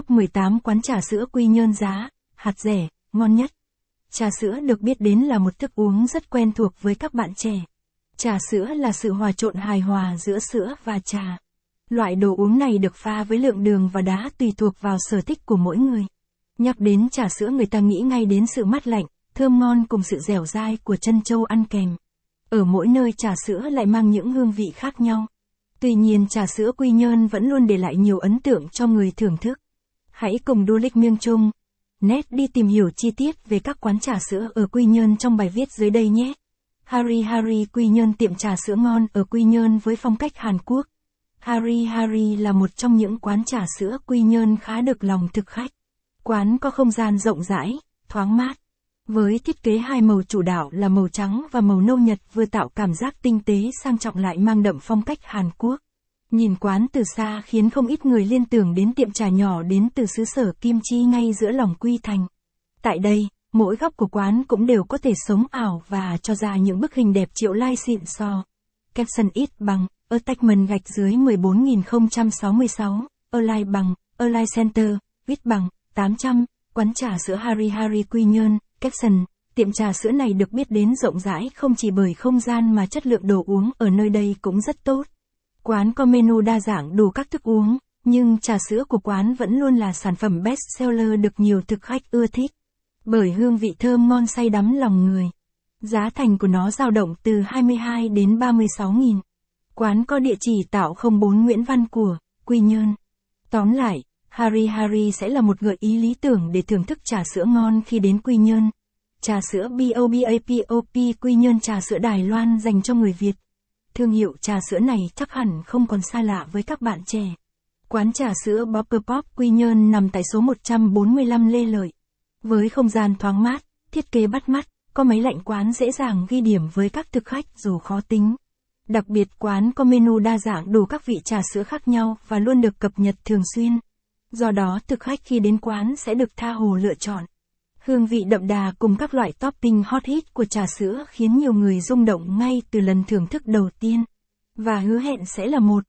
Top 18 quán trà sữa Quy Nhơn giá, hạt rẻ, ngon nhất. Trà sữa được biết đến là một thức uống rất quen thuộc với các bạn trẻ. Trà sữa là sự hòa trộn hài hòa giữa sữa và trà. Loại đồ uống này được pha với lượng đường và đá tùy thuộc vào sở thích của mỗi người. Nhắc đến trà sữa người ta nghĩ ngay đến sự mát lạnh, thơm ngon cùng sự dẻo dai của chân châu ăn kèm. Ở mỗi nơi trà sữa lại mang những hương vị khác nhau. Tuy nhiên trà sữa Quy Nhơn vẫn luôn để lại nhiều ấn tượng cho người thưởng thức. Hãy cùng Du Lịch Miêng Trung, Net đi tìm hiểu chi tiết về các quán trà sữa ở Quy Nhơn trong bài viết dưới đây nhé. Harry Harry Quy Nhơn tiệm trà sữa ngon ở Quy Nhơn với phong cách Hàn Quốc. Harry Harry là một trong những quán trà sữa Quy Nhơn khá được lòng thực khách. Quán có không gian rộng rãi, thoáng mát. Với thiết kế hai màu chủ đạo là màu trắng và màu nâu nhật vừa tạo cảm giác tinh tế sang trọng lại mang đậm phong cách Hàn Quốc. Nhìn quán từ xa khiến không ít người liên tưởng đến tiệm trà nhỏ đến từ xứ sở Kim Chi ngay giữa lòng Quy Thành. Tại đây, mỗi góc của quán cũng đều có thể sống ảo và cho ra những bức hình đẹp triệu lai xịn so. Caption ít bằng, attachment gạch dưới 14066, lai bằng, align center, viết bằng, 800, quán trà sữa Hari Hari Quy Nhơn, caption, tiệm trà sữa này được biết đến rộng rãi không chỉ bởi không gian mà chất lượng đồ uống ở nơi đây cũng rất tốt. Quán có menu đa dạng đủ các thức uống, nhưng trà sữa của quán vẫn luôn là sản phẩm best seller được nhiều thực khách ưa thích. Bởi hương vị thơm ngon say đắm lòng người. Giá thành của nó dao động từ 22 đến 36 nghìn. Quán có địa chỉ tạo 04 Nguyễn Văn của, Quy Nhơn. Tóm lại, Hari Hari sẽ là một gợi ý lý tưởng để thưởng thức trà sữa ngon khi đến Quy Nhơn. Trà sữa BOBAPOP Quy Nhơn trà sữa Đài Loan dành cho người Việt. Thương hiệu trà sữa này chắc hẳn không còn xa lạ với các bạn trẻ. Quán trà sữa Bopper Pop Quy Nhơn nằm tại số 145 Lê Lợi. Với không gian thoáng mát, thiết kế bắt mắt, có máy lạnh quán dễ dàng ghi điểm với các thực khách dù khó tính. Đặc biệt quán có menu đa dạng đủ các vị trà sữa khác nhau và luôn được cập nhật thường xuyên. Do đó thực khách khi đến quán sẽ được tha hồ lựa chọn. Hương vị đậm đà cùng các loại topping hot hit của trà sữa khiến nhiều người rung động ngay từ lần thưởng thức đầu tiên. Và hứa hẹn sẽ là một